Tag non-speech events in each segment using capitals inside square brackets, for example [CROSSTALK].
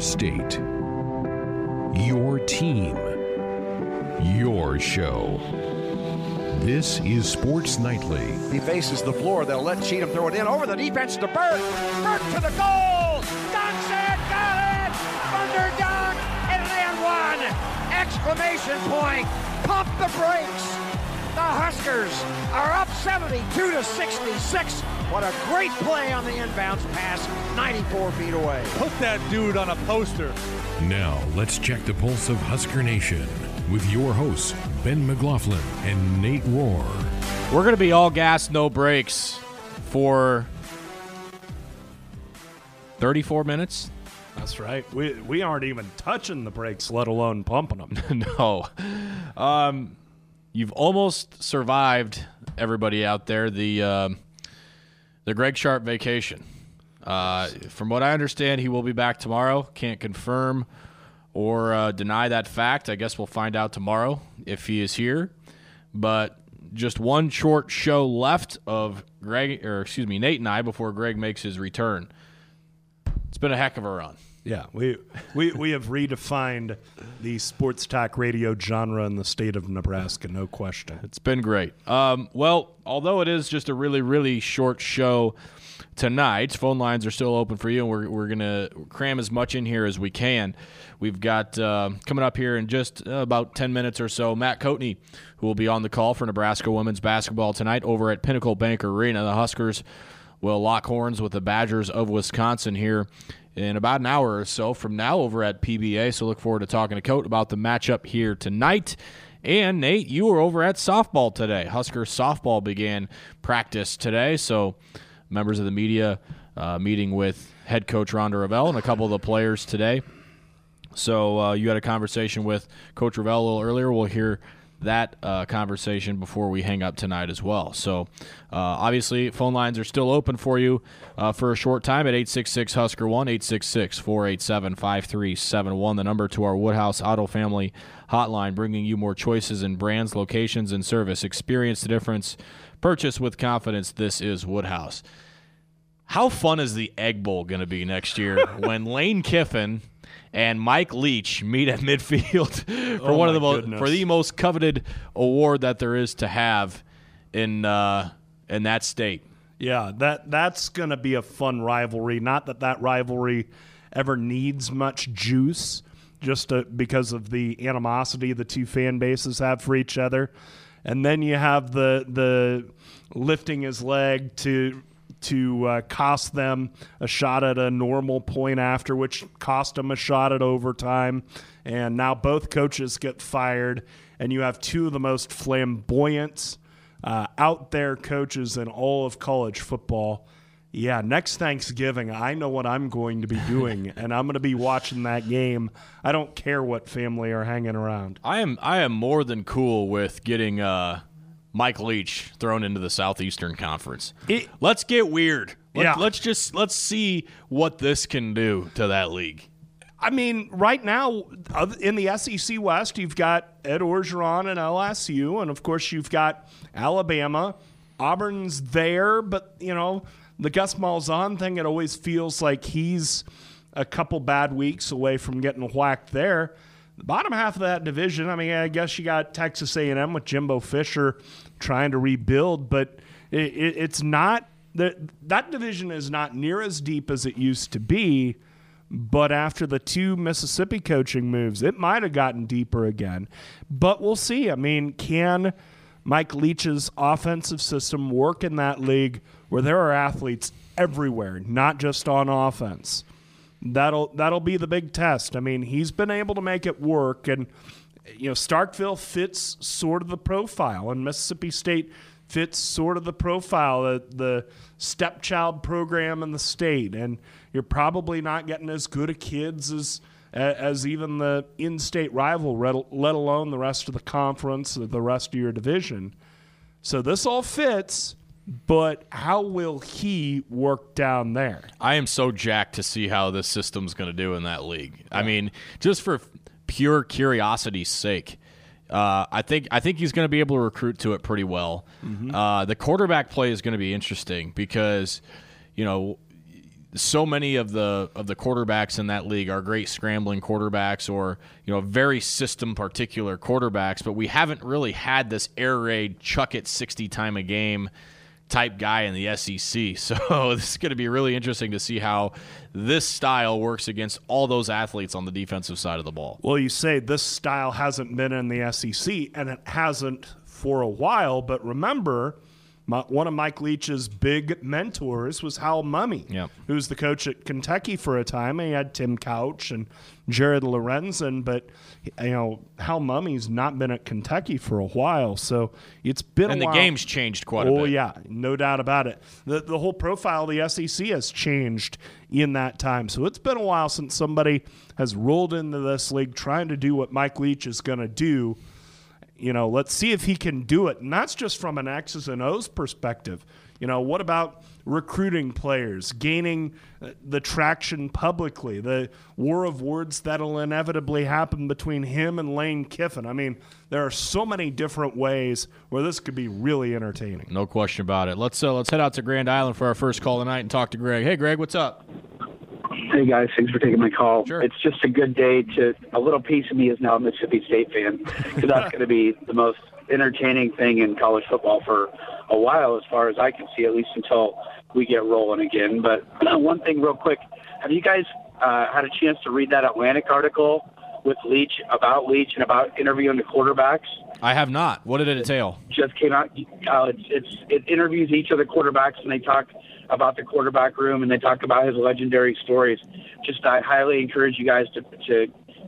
state, your team, your show. This is Sports Nightly. He faces the floor. They'll let Cheatham throw it in over the defense to Burke. Burt to the goal. Got it. Under dunk. And then one. Exclamation point. Pump the brakes. The Huskers are up 72 to 66. What a great play on the inbounds pass, 94 feet away. Put that dude on a poster. Now, let's check the pulse of Husker Nation with your hosts, Ben McLaughlin and Nate Rohr. We're going to be all gas, no brakes for 34 minutes. That's right. We we aren't even touching the brakes, let alone pumping them. [LAUGHS] no. Um, you've almost survived, everybody out there, the, uh, the Greg Sharp vacation. Uh, from what I understand, he will be back tomorrow. Can't confirm or uh, deny that fact. I guess we'll find out tomorrow if he is here. But just one short show left of Greg, or excuse me, Nate and I before Greg makes his return. It's been a heck of a run. Yeah, we, we we have redefined the sports talk radio genre in the state of Nebraska, no question. It's been great. Um, well, although it is just a really, really short show tonight, phone lines are still open for you, and we're, we're going to cram as much in here as we can. We've got uh, coming up here in just uh, about 10 minutes or so, Matt Coatney, who will be on the call for Nebraska women's basketball tonight over at Pinnacle Bank Arena. The Huskers will lock horns with the Badgers of Wisconsin here in about an hour or so from now over at PBA. So look forward to talking to Coat about the matchup here tonight. And Nate, you were over at softball today. Husker softball began practice today. So members of the media uh, meeting with head coach Rhonda Revelle and a couple of the players today. So uh, you had a conversation with Coach Revelle a little earlier. We'll hear that uh, conversation before we hang up tonight as well. So, uh, obviously, phone lines are still open for you uh, for a short time at 866 Husker 1 866 487 5371. The number to our Woodhouse Auto Family hotline, bringing you more choices in brands, locations, and service. Experience the difference. Purchase with confidence. This is Woodhouse. How fun is the Egg Bowl going to be next year [LAUGHS] when Lane Kiffin and Mike Leach meet at [LAUGHS] midfield [LAUGHS] for Oh one of the most goodness. for the most coveted award that there is to have in uh, in that state. Yeah, that that's going to be a fun rivalry. Not that that rivalry ever needs much juice, just to, because of the animosity the two fan bases have for each other. And then you have the the lifting his leg to to uh, cost them a shot at a normal point after, which cost them a shot at overtime. And now both coaches get fired, and you have two of the most flamboyant uh, out there coaches in all of college football. Yeah, next Thanksgiving, I know what I'm going to be [LAUGHS] doing, and I'm going to be watching that game. I don't care what family are hanging around. I am I am more than cool with getting uh, Mike Leach thrown into the Southeastern Conference. It- let's get weird. Let, Yeah. Let's just let's see what this can do to that league. I mean, right now in the SEC West, you've got Ed Orgeron and LSU, and of course you've got Alabama. Auburn's there, but you know the Gus Malzahn thing. It always feels like he's a couple bad weeks away from getting whacked there. The bottom half of that division, I mean, I guess you got Texas A&M with Jimbo Fisher trying to rebuild, but it, it, it's not that that division is not near as deep as it used to be. But after the two Mississippi coaching moves, it might have gotten deeper again. But we'll see. I mean, can Mike Leach's offensive system work in that league where there are athletes everywhere, not just on offense? That'll that'll be the big test. I mean, he's been able to make it work, and you know, Starkville fits sort of the profile, and Mississippi State fits sort of the profile, the, the stepchild program in the state, and you're probably not getting as good a kids as as even the in-state rival, let alone the rest of the conference, the rest of your division. So this all fits, but how will he work down there? I am so jacked to see how this system's going to do in that league. I mean, just for pure curiosity's sake, uh, I think I think he's going to be able to recruit to it pretty well. Uh, the quarterback play is going to be interesting because, you know, so many of the of the quarterbacks in that league are great scrambling quarterbacks or you know very system particular quarterbacks, but we haven't really had this air raid chuck it 60 time a game type guy in the SEC. [LAUGHS] So this is going to be really interesting to see how this style works against all those athletes on the defensive side of the ball. Well, you say this style hasn't been in the SEC, and it hasn't for a while, but remember my, one of Mike Leach's big mentors was Hal Mumme, yep. who was the coach at Kentucky for a time. He had Tim Couch and Jared Lorenzen, but you know Hal Mumme's not been at Kentucky for a while, so it's been. A And the while. game's changed quite a oh, bit. Oh yeah, no doubt about it. the The whole profile of the SEC has changed in that time, so it's been a while since somebody has rolled into this league trying to do what Mike Leach is going to do you know, let's see if he can do it. And that's just from an X's and O's perspective. You know, what about recruiting players, gaining uh, the traction publicly, the war of words that'll inevitably happen between him and Lane Kiffin? I mean, there are so many different ways where this could be really entertaining. No question about it. Let's uh, let's head out to Grand Island for our first call tonight and talk to Greg. Hey, Greg, what's up? Hey guys, thanks for taking my call. Sure. It's just a good day to a little piece of me is now a Mississippi State fan because that's [LAUGHS] going to be the most entertaining thing in college football for a while, as far as I can see, at least until we get rolling again. But [CLEARS THROAT] one thing, real quick, have you guys uh, had a chance to read that Atlantic article with Leach about Leach and about interviewing the quarterbacks? I have not. What did it entail? Just came out. Uh, it's, it's it interviews each of the quarterbacks and they talk about the quarterback room and they talk about his legendary stories. Just I highly encourage you guys to to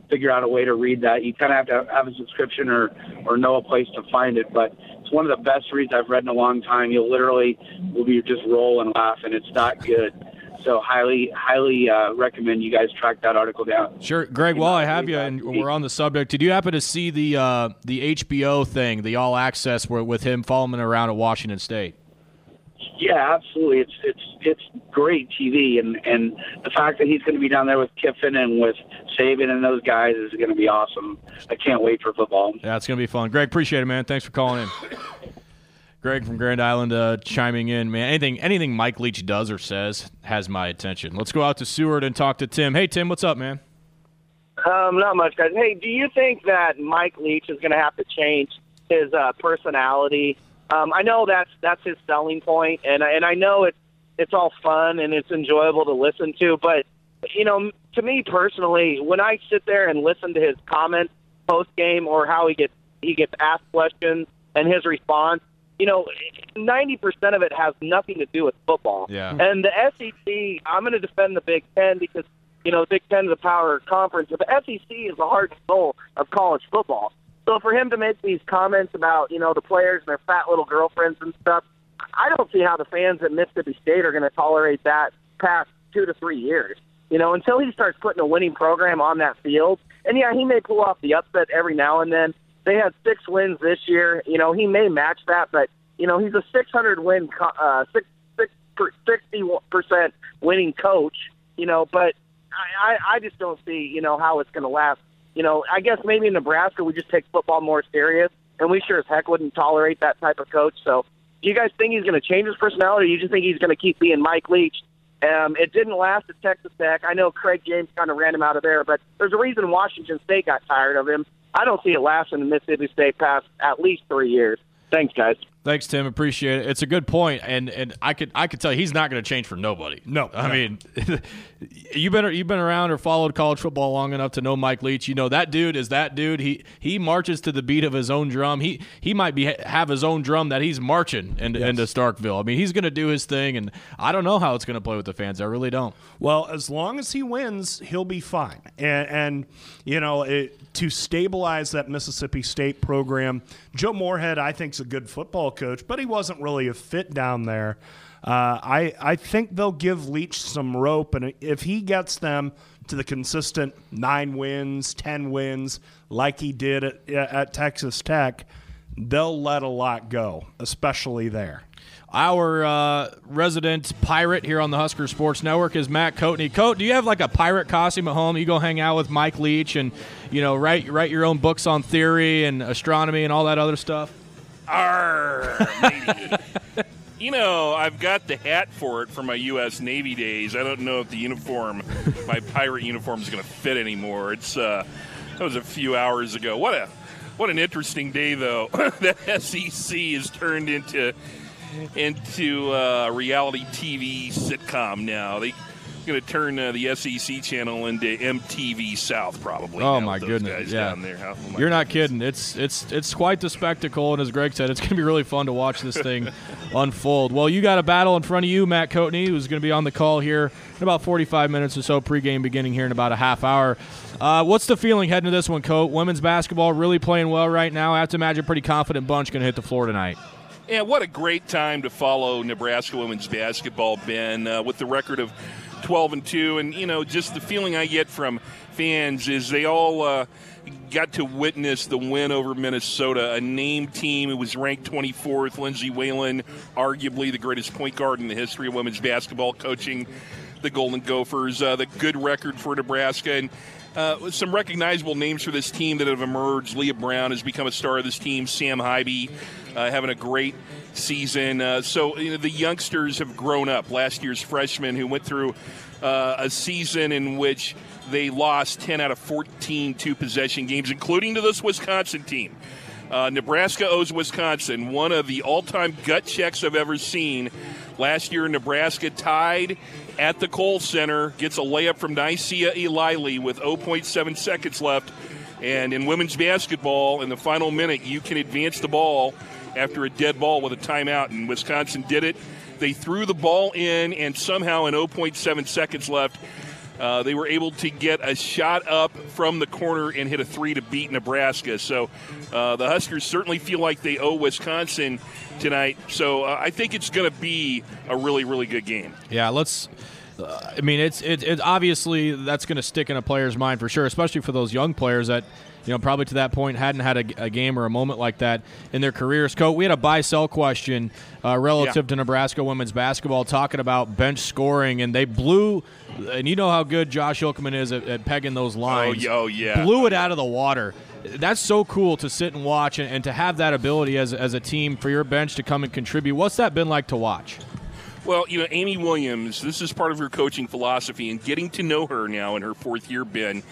figure out a way to read that. You kind of have to have a subscription or or know a place to find it, but it's one of the best reads I've read in a long time. You'll literally will be just roll and laugh, and it's that good. So highly, highly uh, recommend you guys track that article down. Sure, Greg. While I have you, and we're on the subject, did you happen to see the uh, the HBO thing, the All Access, where with him following around at Washington State? Yeah, absolutely. It's it's it's great TV, and and the fact that he's going to be down there with Kiffin and with Saban and those guys is going to be awesome. I can't wait for football. Yeah, it's going to be fun. Greg, appreciate it, man. Thanks for calling in. Greg from Grand Island uh, chiming in, man. Anything anything Mike Leach does or says has my attention. Let's go out to Seward and talk to Tim. Hey, Tim, what's up, man? Um, not much, guys. Hey, do you think that Mike Leach is going to have to change his uh, personality um, I know that's that's his selling point, and I, and I know it's it's all fun and it's enjoyable to listen to. But you know, to me personally, when I sit there and listen to his comments post game or how he gets he gets asked questions and his response, you know, ninety percent of it has nothing to do with football. Yeah. And the SEC, I'm going to defend the Big Ten because you know the Big Ten is a power conference, but the SEC is the heart and soul of college football. So for him to make these comments about, you know, the players and their fat little girlfriends and stuff, I don't see how the fans at Mississippi State are going to tolerate that past two to three years. You know, until he starts putting a winning program on that field. And yeah, he may pull off the upset every now and then. They had six wins this year. You know, he may match that, but you know, he's a 600 win, uh, six, six, 60 percent winning coach. You know, but I, I, I just don't see, you know, how it's going to last you know, I guess maybe in Nebraska we just take football more serious, and we sure as heck wouldn't tolerate that type of coach. So, do you guys think he's going to change his personality, or you just think he's going to keep being Mike Leach? Um, it didn't last at Texas Tech. I know Craig James kind of ran him out of there, but there's a reason Washington State got tired of him. I don't see it lasting in Mississippi State past at least three years. Thanks, guys. Thanks, Tim. Appreciate it. It's a good point, and and I could I could tell you he's not going to change for nobody. No, I no. mean, you've been you've been around or followed college football long enough to know Mike Leach. You know that dude is that dude. He he marches to the beat of his own drum. He he might be have his own drum that he's marching into, Yes. into Starkville. I mean, he's going to do his thing, and I don't know how it's going to play with the fans. I really don't. Well, as long as he wins, he'll be fine. And, and you know, it, to stabilize that Mississippi State program, Joe Moorhead, I think, is a good football coach, but he wasn't really a fit down there. Uh, I I think they'll give Leach some rope, and if he gets them to the consistent nine wins, ten wins, like he did at, at Texas Tech, they'll let a lot go, especially there. Our uh, resident pirate here on the Husker Sports Network is Matt Coatney. Coat, do you have like a pirate costume at home? You go hang out with Mike Leach and you know write write your own books on theory and astronomy and all that other stuff. Arr. [LAUGHS] You know, I've got the hat for it from my U.S. Navy days. I don't know if the uniform, my pirate uniform, is going to fit anymore. It's uh, that was a few hours ago. What a what an interesting day, though. [LAUGHS] that SEC is turned into into uh, reality TV sitcom now. They going to turn uh, the SEC channel into MTV South, probably. Oh my goodness! yeah. Oh, my you're not goodness. kidding. It's it's it's quite the spectacle, and as Greg said, it's going to be really fun to watch this thing [LAUGHS] unfold. Well, you got a battle in front of you, Matt Coatney, who's going to be on the call here in about 45 minutes or so. Pregame beginning here in about a half hour. Uh, what's the feeling heading to this one, Coat? Women's basketball really playing well right now. I have to imagine a pretty confident bunch going to hit the floor tonight. Yeah, what a great time to follow Nebraska women's basketball, Ben, uh, with the record of 12 and 2. And, you know, just the feeling I get from fans is they all uh, got to witness the win over Minnesota, a named team who was ranked 24th. Lindsay Whalen, arguably the greatest point guard in the history of women's basketball, coaching the Golden Gophers. Uh, the good record for Nebraska. And uh, some recognizable names for this team that have emerged. Leigha Brown has become a star of this team. Sam Haiby uh, having a great season. Uh, so you know, the youngsters have grown up. Last year's freshmen who went through uh, a season in which they lost 10 out of 14 two possession games, including to this Wisconsin team. Uh, Nebraska owes Wisconsin one of the all time gut checks I've ever seen. Last year, Nebraska tied at the Kohl Center, gets a layup from Nicea Eliely with 0.7 seconds left. And in women's basketball, in the final minute, you can advance the ball after a dead ball with a timeout. And Wisconsin did it. They threw the ball in, and somehow in 0.7 seconds left, uh, they were able to get a shot up from the corner and hit a three to beat Nebraska. So uh, the Huskers certainly feel like they owe Wisconsin tonight. So uh, I think it's going to be a really, really good game. Yeah, let's. Uh, I mean, it's it, it obviously that's going to stick in a player's mind for sure, especially for those young players that you know probably to that point hadn't had a, a game or a moment like that in their careers. Coach, we had a buy sell question uh, relative Yeah. to Nebraska women's basketball, talking about bench scoring, and they blew. And you know how good Josh Hilkman is at, at pegging those lines. yeah, oh, yeah. blew it out of the water. That's so cool to sit and watch, and, and to have that ability as, as a team for your bench to come and contribute. What's that been like to watch? Well, you know, Amy Williams, this is part of her coaching philosophy, and getting to know her now in her fourth year, Ben,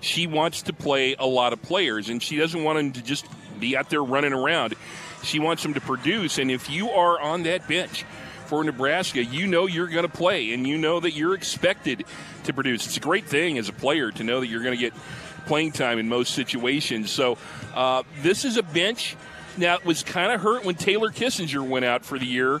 she wants to play a lot of players, and she doesn't want them to just be out there running around. She wants them to produce, and if you are on that bench for Nebraska, you know you're going to play, and you know that you're expected to produce. It's a great thing as a player to know that you're going to get playing time in most situations. So uh, this is a bench. Now, it was kind of hurt when Taylor Kissinger went out for the year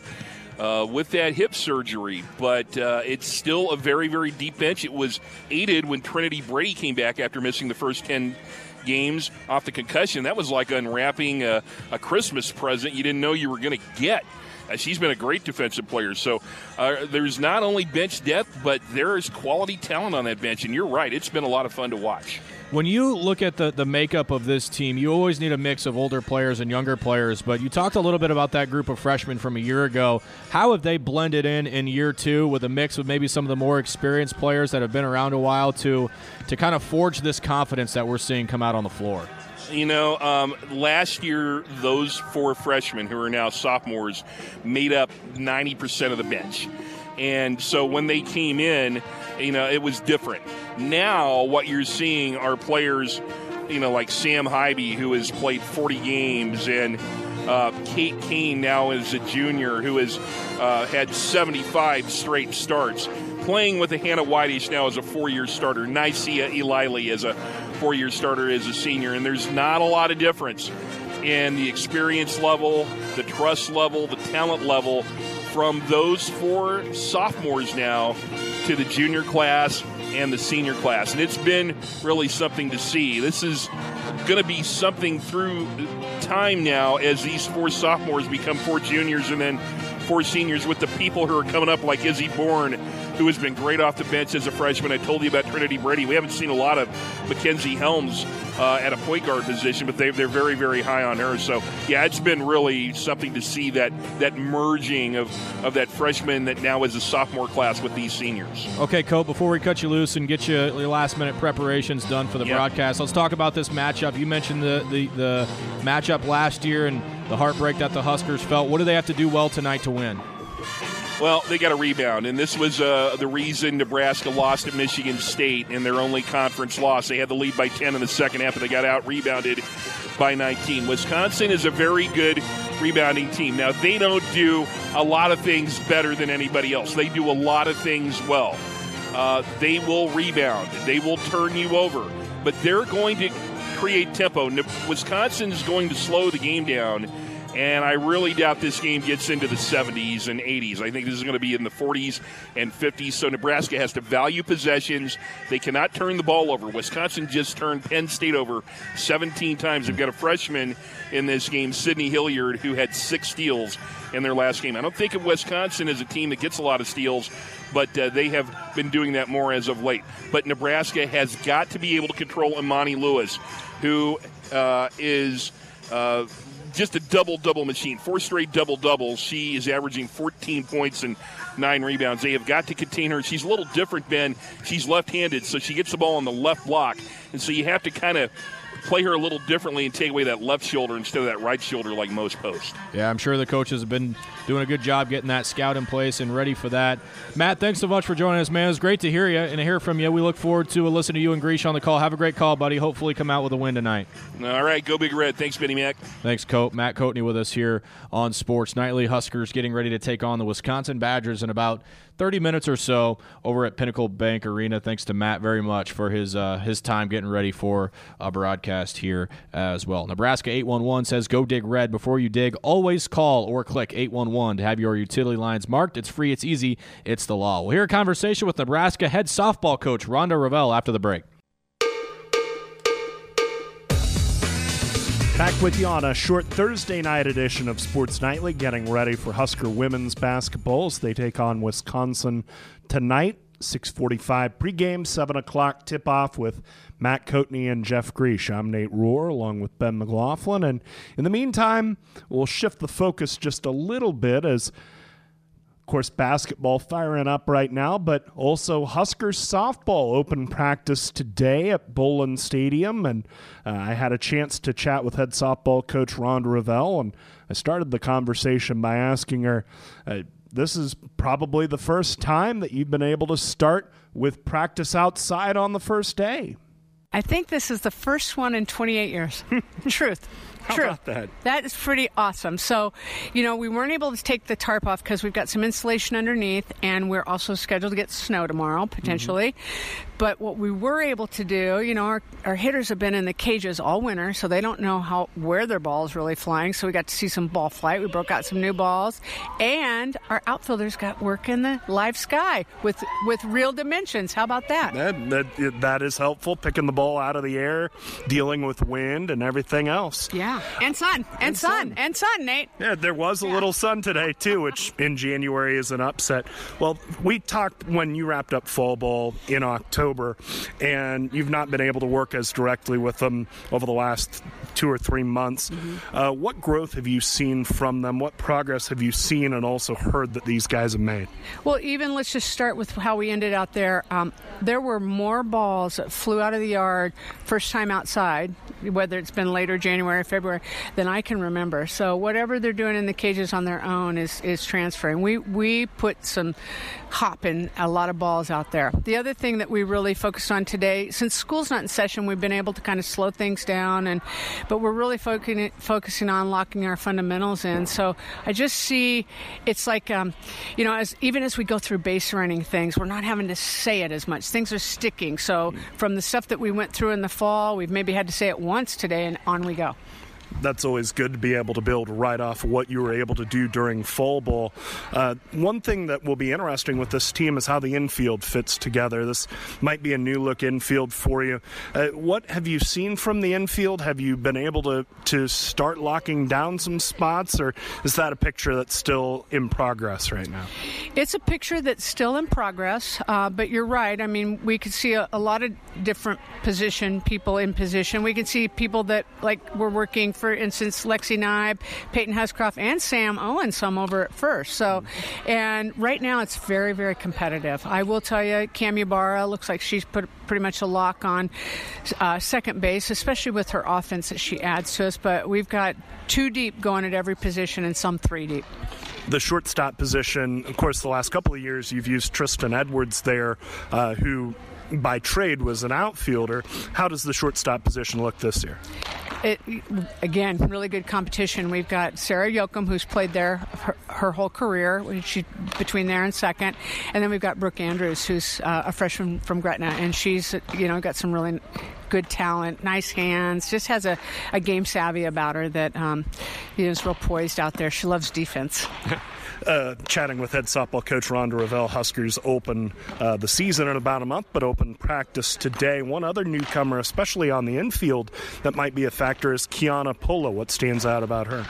uh, with that hip surgery, but uh, it's still a very, very deep bench. It was aided when Trinity Brady came back after missing the first 10 games off the concussion. That was like unwrapping a, a Christmas present you didn't know you were going to get. Uh, she's been a great defensive player. So uh, there's not only bench depth, but there is quality talent on that bench. And you're right, it's been a lot of fun to watch. When you look at the, the makeup of this team, you always need a mix of older players and younger players. But you talked a little bit about that group of freshmen from a year ago. How have they blended in in year two with a mix of maybe some of the more experienced players that have been around a while to to kind of forge this confidence that we're seeing come out on the floor? You know, um, last year, those four freshmen who are now sophomores made up 90% of the bench. And so when they came in, you know, it was different. Now, what you're seeing are players, you know, like Sam Haiby, who has played 40 games, and uh, Kate Cain now is a junior who has uh, had 75 straight starts. Playing with the Hannah Whitish now as a four-year starter. Nicea Eliely as a four-year starter as a senior, and there's not a lot of difference in the experience level, the trust level, the talent level from those four sophomores now to the junior class and the senior class. And it's been really something to see. This is going to be something through time now as these four sophomores become four juniors and then four seniors with the people who are coming up, like Izzy Bourne, who has been great off the bench as a freshman. I told you about Trinity Brady. We haven't seen a lot of Mackenzie Helms uh, at a point guard position, but they, they're very, very high on her. So, yeah, it's been really something to see that that merging of, of that freshman that now is a sophomore class with these seniors. Okay, Coach, before we cut you loose and get you your last minute preparations done for the Yeah. broadcast, let's talk about this matchup. You mentioned the, the, the matchup last year and the heartbreak that the Huskers felt. What do they have to do well tonight to win? Well, they got a rebound, and this was uh, the reason Nebraska lost at Michigan State in their only conference loss. They had the lead by 10 in the second half, but they got out rebounded by 19. Wisconsin is a very good rebounding team. Now, they don't do a lot of things better than anybody else, they do a lot of things well. Uh, they will rebound, they will turn you over, but they're going to create tempo. Wisconsin is going to slow the game down and I really doubt this game gets into the 70s and 80s. I think this is going to be in the 40s and 50s. So Nebraska has to value possessions. They cannot turn the ball over. Wisconsin just turned Penn State over 17 times. They've got a freshman in this game, Sydney Hilliard, who had six steals in their last game. I don't think of Wisconsin as a team that gets a lot of steals, but uh, they have been doing that more as of late. But Nebraska has got to be able to control Imani Lewis, who uh, is. Uh, just a double double machine. Four straight double doubles. She is averaging 14 points and nine rebounds. They have got to contain her. She's a little different, Ben. She's left handed, so she gets the ball on the left block. And so you have to kind of play her a little differently and take away that left shoulder instead of that right shoulder like most posts. Yeah, I'm sure the coaches have been doing a good job getting that scout in place and ready for that. Matt, thanks so much for joining us, man. It was great to hear you and to hear from you. We look forward to listening to you and Gresh on the call. Have a great call, buddy. Hopefully, come out with a win tonight. All right, go Big Red. Thanks, Benny Mac. Thanks, Coat. Matt Coatney with us here on Sports Nightly. Huskers getting ready to take on the Wisconsin Badgers in about 30 minutes or so over at Pinnacle Bank Arena. Thanks to Matt very much for his uh, his time getting ready for a broadcast here as well. Nebraska 811 says go dig red before you dig. Always call or click 811 to have your utility lines marked. It's free, it's easy, it's the law. We'll hear a conversation with Nebraska head softball coach Rhonda Revelle after the break. Back with you on a short Thursday night edition of Sports Nightly, getting ready for Husker women's basketball as they take on Wisconsin tonight. 6:45 pregame, 7 o'clock tip-off with Matt Coatney and Jeff Gresh. I'm Nate Rohr, along with Ben McLaughlin, and in the meantime, we'll shift the focus just a little bit as of course, basketball firing up right now, but also Huskers softball open practice today at Bowlin Stadium. And uh, I had a chance to chat with head softball coach Rhonda Revelle, and I started the conversation by asking her, uh, This is probably the first time that you've been able to start with practice outside on the first day. I think this is the first one in 28 years. [LAUGHS] Truth. How True. about that? That is pretty awesome. So, you know, we weren't able to take the tarp off because we've got some insulation underneath, and we're also scheduled to get snow tomorrow potentially. Mm-hmm. But what we were able to do, you know, our, our hitters have been in the cages all winter, so they don't know how where their ball is really flying. So we got to see some ball flight. We broke out some new balls, and our outfielders got work in the live sky with with real dimensions. How about that? That that, that is helpful. Picking the ball out of the air, dealing with wind and everything else. Yeah, and sun, and, And sun, sun. and sun, Nate. Yeah, there was a Yeah. little sun today too, which in January is an upset. Well, we talked when you wrapped up fall ball in October, and you've not been able to work as directly with them over the last two or three months. Uh, what growth have you seen from them? What progress have you seen and also heard that these guys have made? Well, even let's just start with how we ended out there. Um, there were more balls that flew out of the yard first time outside, whether it's been later January February, than I can remember. So whatever they're doing in the cages on their own is, is transferring. We we put some hop in a lot of balls out there. The other thing that we really focused on today, since school's not in session, we've been able to kind of slow things down, and but we're really focusing focusing on locking our fundamentals in. So I just see it's like um, you know, as even as we go through base running things, we're not having to say it as much. Things are sticking. So from the stuff that we went through in the fall, we've maybe had to say it once today, and on we go. That's always good to be able to build right off what you were able to do during fall ball. Uh, one thing that will be interesting with this team is how the infield fits together. This might be a new look infield for you. Uh, what have you seen from the infield? Have you been able to, to start locking down some spots, or is that a picture that's still in progress right now? It's a picture that's still in progress, uh, but you're right. I mean, we could see a, a lot of different position people in position. We could see people that like were working, for instance, Lexi Nybe, Peyton Huscroft, and Sam Owen. Some over at first. So, and right now it's very, very competitive. I will tell you, Cam Ybarra looks like she's put pretty much a lock on uh, second base, especially with her offense that she adds to us. But we've got two deep going at every position and some three deep. the shortstop position, of course, the last couple of years you've used Tristan Edwards there, uh, who by trade was an outfielder. How does the shortstop position look this year? It, again, really good competition. We've got Sarah Yoakum, who's played there her, her, whole career, she between there and second, and then we've got Brooke Andrews, who's uh, a freshman from Gretna, and she's you know got some really good talent, nice hands, just has a, a game savvy about her that um, you know, is real poised out there. She loves defense. [LAUGHS] uh, chatting with head softball coach Rhonda Revelle. Huskers open uh, the season in about a month, but open practice today. One other newcomer, especially on the infield, that might be a factor is Kiana Polo. What stands out about her?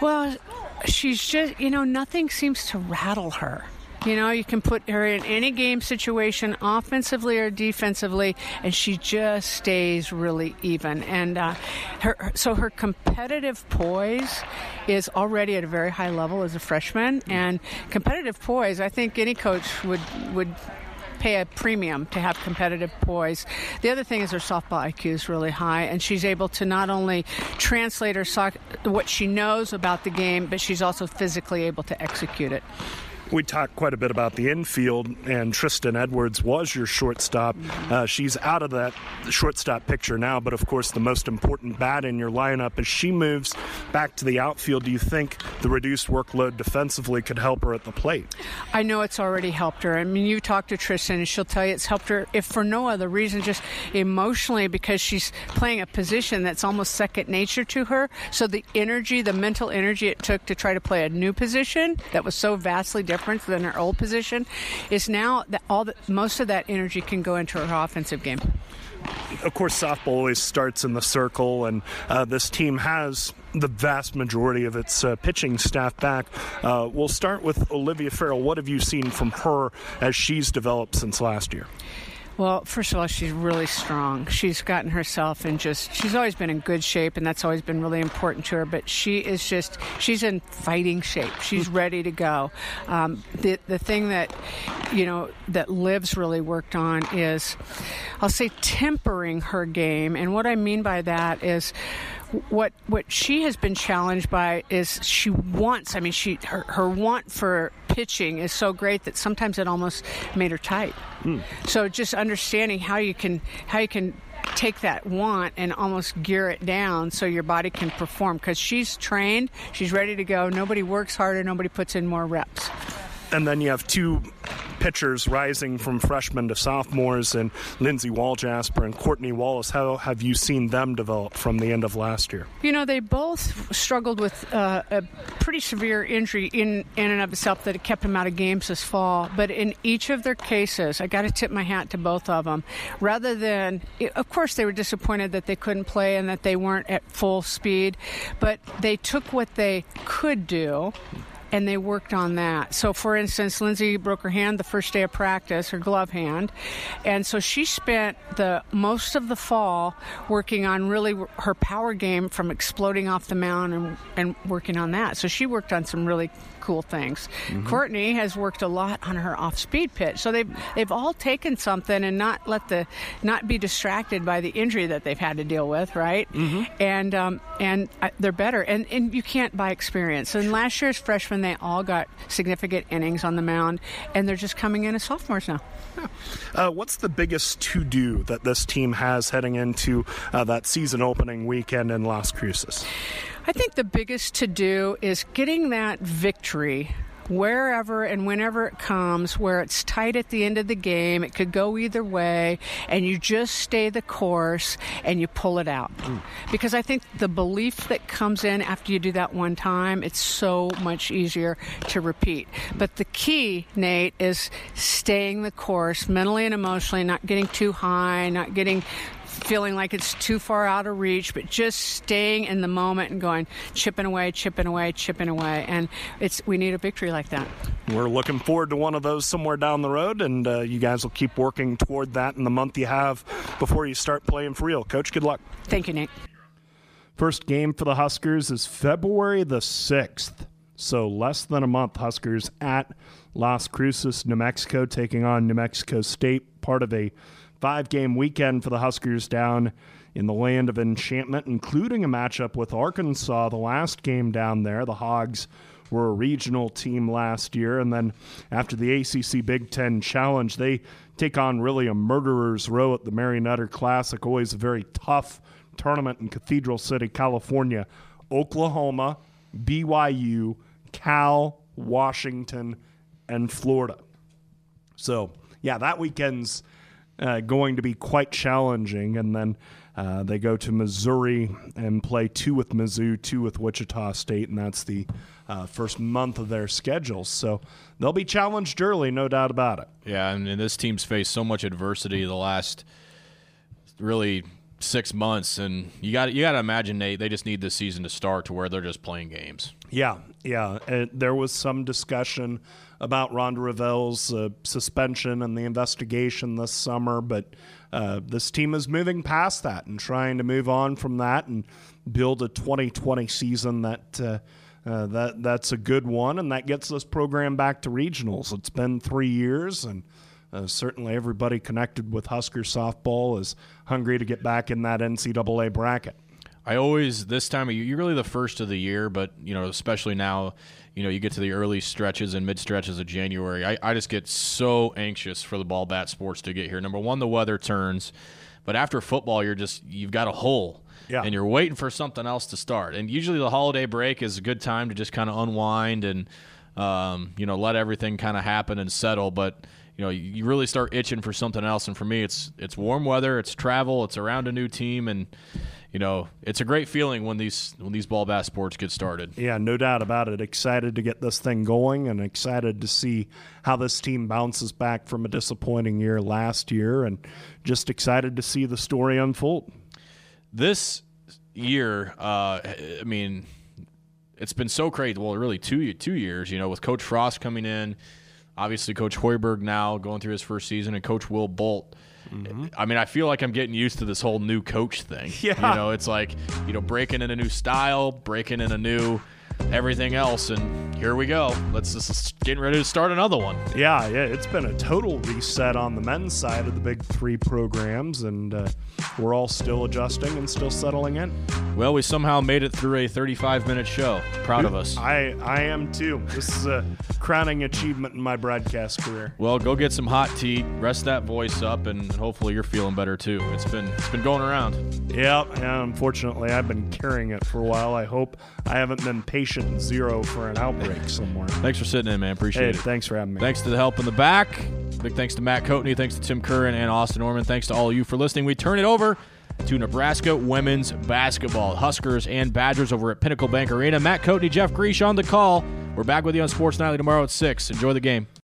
Well, she's just, you know, nothing seems to rattle her. You know, you can put her in any game situation, offensively or defensively, and she just stays really even. And uh, her, so her competitive poise is already at a very high level as a freshman. And competitive poise, I think any coach would would pay a premium to have competitive poise. The other thing is her softball IQ is really high, and she's able to not only translate her soc- what she knows about the game, but she's also physically able to execute it we talked quite a bit about the infield, and Tristan Edwards was your shortstop. Uh, she's out of that shortstop picture now, but of course, the most important bat in your lineup as she moves back to the outfield. Do you think the reduced workload defensively could help her at the plate? I know it's already helped her. I mean, you talk to Tristan, and she'll tell you it's helped her, if for no other reason, just emotionally, because she's playing a position that's almost second nature to her. So the energy, the mental energy it took to try to play a new position that was so vastly different difference than her old position is now that all the, most of that energy can go into her offensive game. Of course, softball always starts in the circle, and uh, this team has the vast majority of its uh, pitching staff back. Uh, we'll start with Olivia Ferrell. What have you seen from her as she's developed since last year? Well, first of all, she's really strong. She's gotten herself in just, she's always been in good shape, and that's always been really important to her. But she is just, she's in fighting shape. She's ready to go. Um, the, the thing that, you know, that Liv's really worked on is, I'll say, tempering her game. And what I mean by that is, what what she has been challenged by is she wants. I mean, she her, her want for pitching is so great that sometimes it almost made her tight. Mm. So just understanding how you can how you can take that want and almost gear it down so your body can perform because she's trained, she's ready to go. Nobody works harder, nobody puts in more reps. And then you have two pitchers rising from freshmen to sophomores, and Lindsay Walljasper and Courtney Wallace. How have you seen them develop from the end of last year? You know, they both struggled with uh, a pretty severe injury in, in and of itself that kept them out of games this fall. But in each of their cases, I got to tip my hat to both of them. Rather than, of course, they were disappointed that they couldn't play and that they weren't at full speed, but they took what they could do and they worked on that. So, for instance, Lindsay broke her hand the first day of practice, her glove hand, and so she spent the most of the fall working on really her power game from exploding off the mound and, and working on that. So she worked on some really cool things. Mm-hmm. Courtney has worked a lot on her off-speed pitch, so they've they've all taken something and not let the not be distracted by the injury that they've had to deal with, right? Mm-hmm. And um, and uh, they're better, and and you can't buy experience. And last year's freshmen, they all got significant innings on the mound, and they're just coming in as sophomores now. Uh, what's the biggest to do that this team has heading into uh, that season opening weekend in Las Cruces? I think the biggest to do is getting that victory wherever and whenever it comes, where it's tight at the end of the game, it could go either way, and you just stay the course and you pull it out. Mm. Because I think the belief that comes in after you do that one time, it's so much easier to repeat. But the key, Nate, is staying the course mentally and emotionally, not getting too high, not getting feeling like it's too far out of reach, but just staying in the moment and going chipping away, chipping away, chipping away. And it's we need a victory like that. We're looking forward to one of those somewhere down the road, and uh, you guys will keep working toward that in the month you have before you start playing for real. Coach, good luck. Thank you, Nate. First game for the Huskers is February the 6th. So less than a month, Huskers at Las Cruces, New Mexico, taking on New Mexico State, part of a five game weekend for the Huskers down in the land of enchantment, including a matchup with Arkansas, the last game down there. The Hogs were a regional team last year. And then after the ACC Big Ten Challenge, they take on really a murderer's row at the Mary Nutter Classic. Always a very tough tournament in Cathedral City, California. Oklahoma, BYU, Cal, Washington, and Florida. So, yeah, that weekend's uh, going to be quite challenging. And then uh, they go to Missouri and play two with Mizzou, two with Wichita State, and that's the uh, first month of their schedules. So they'll be challenged early, no doubt about it. Yeah, and, this team's faced so much adversity the last really six months, and you got you got to imagine Nate. They just need this season to start to where they're just playing games. Yeah, yeah. And there was some discussion about Rhonda Revelle's uh, suspension and the investigation this summer, but uh, this team is moving past that and trying to move on from that and build a 2020 season that. Uh, uh, that that's a good one, and that gets this program back to regionals. It's been three years, and uh, certainly everybody connected with Husker softball is hungry to get back in that NCAA bracket. I always this time of year, you're really the first of the year, but you know, especially now, you know, you get to the early stretches and mid stretches of January. I, I just get so anxious for the ball bat sports to get here. Number one, the weather turns, but after football, you're just you've got a hole. Yeah. And you're waiting for something else to start. And usually the holiday break is a good time to just kind of unwind and um, you know, let everything kind of happen and settle, but you know, you really start itching for something else and for me it's it's warm weather, it's travel, it's around a new team and you know, it's a great feeling when these when these ball bass sports get started. Yeah, no doubt about it. Excited to get this thing going and excited to see how this team bounces back from a disappointing year last year and just excited to see the story unfold. This year, uh, I mean, it's been so crazy. Well, really two two years, you know, with Coach Frost coming in, obviously Coach Hoiberg now going through his first season, and Coach Will Bolt. Mm-hmm. I mean, I feel like I'm getting used to this whole new coach thing. [LAUGHS] Yeah. You know, it's like, you know, breaking in a new style, breaking in a new everything else, and here we go. Let's just getting ready to start another one. Yeah, yeah, it's been a total reset on the men's side of the big three programs, and uh, we're all still adjusting and still settling in. Well, we somehow made it through a 35 minute show. Proud of us. I I am too. This is a crowning achievement in my broadcast career. Well, go get some hot tea, rest that voice up, and hopefully you're feeling better too. It's been it's been going around. Yeah, yeah unfortunately, I've been carrying it for a while. I hope I haven't been patient zero for an outbreak somewhere. Thanks for sitting in, man. Appreciate hey, it. Thanks for having me. Thanks to the help in the back. Big thanks to Matt Coatney. Thanks to Tim Curran and Austin Norman. Thanks to all of you for listening. We turn it over to Nebraska women's basketball. Huskers and Badgers over at Pinnacle Bank Arena. Matt Coatney, Jeff Gresh on the call. We're back with you on Sports Nightly tomorrow at 6. Enjoy the game.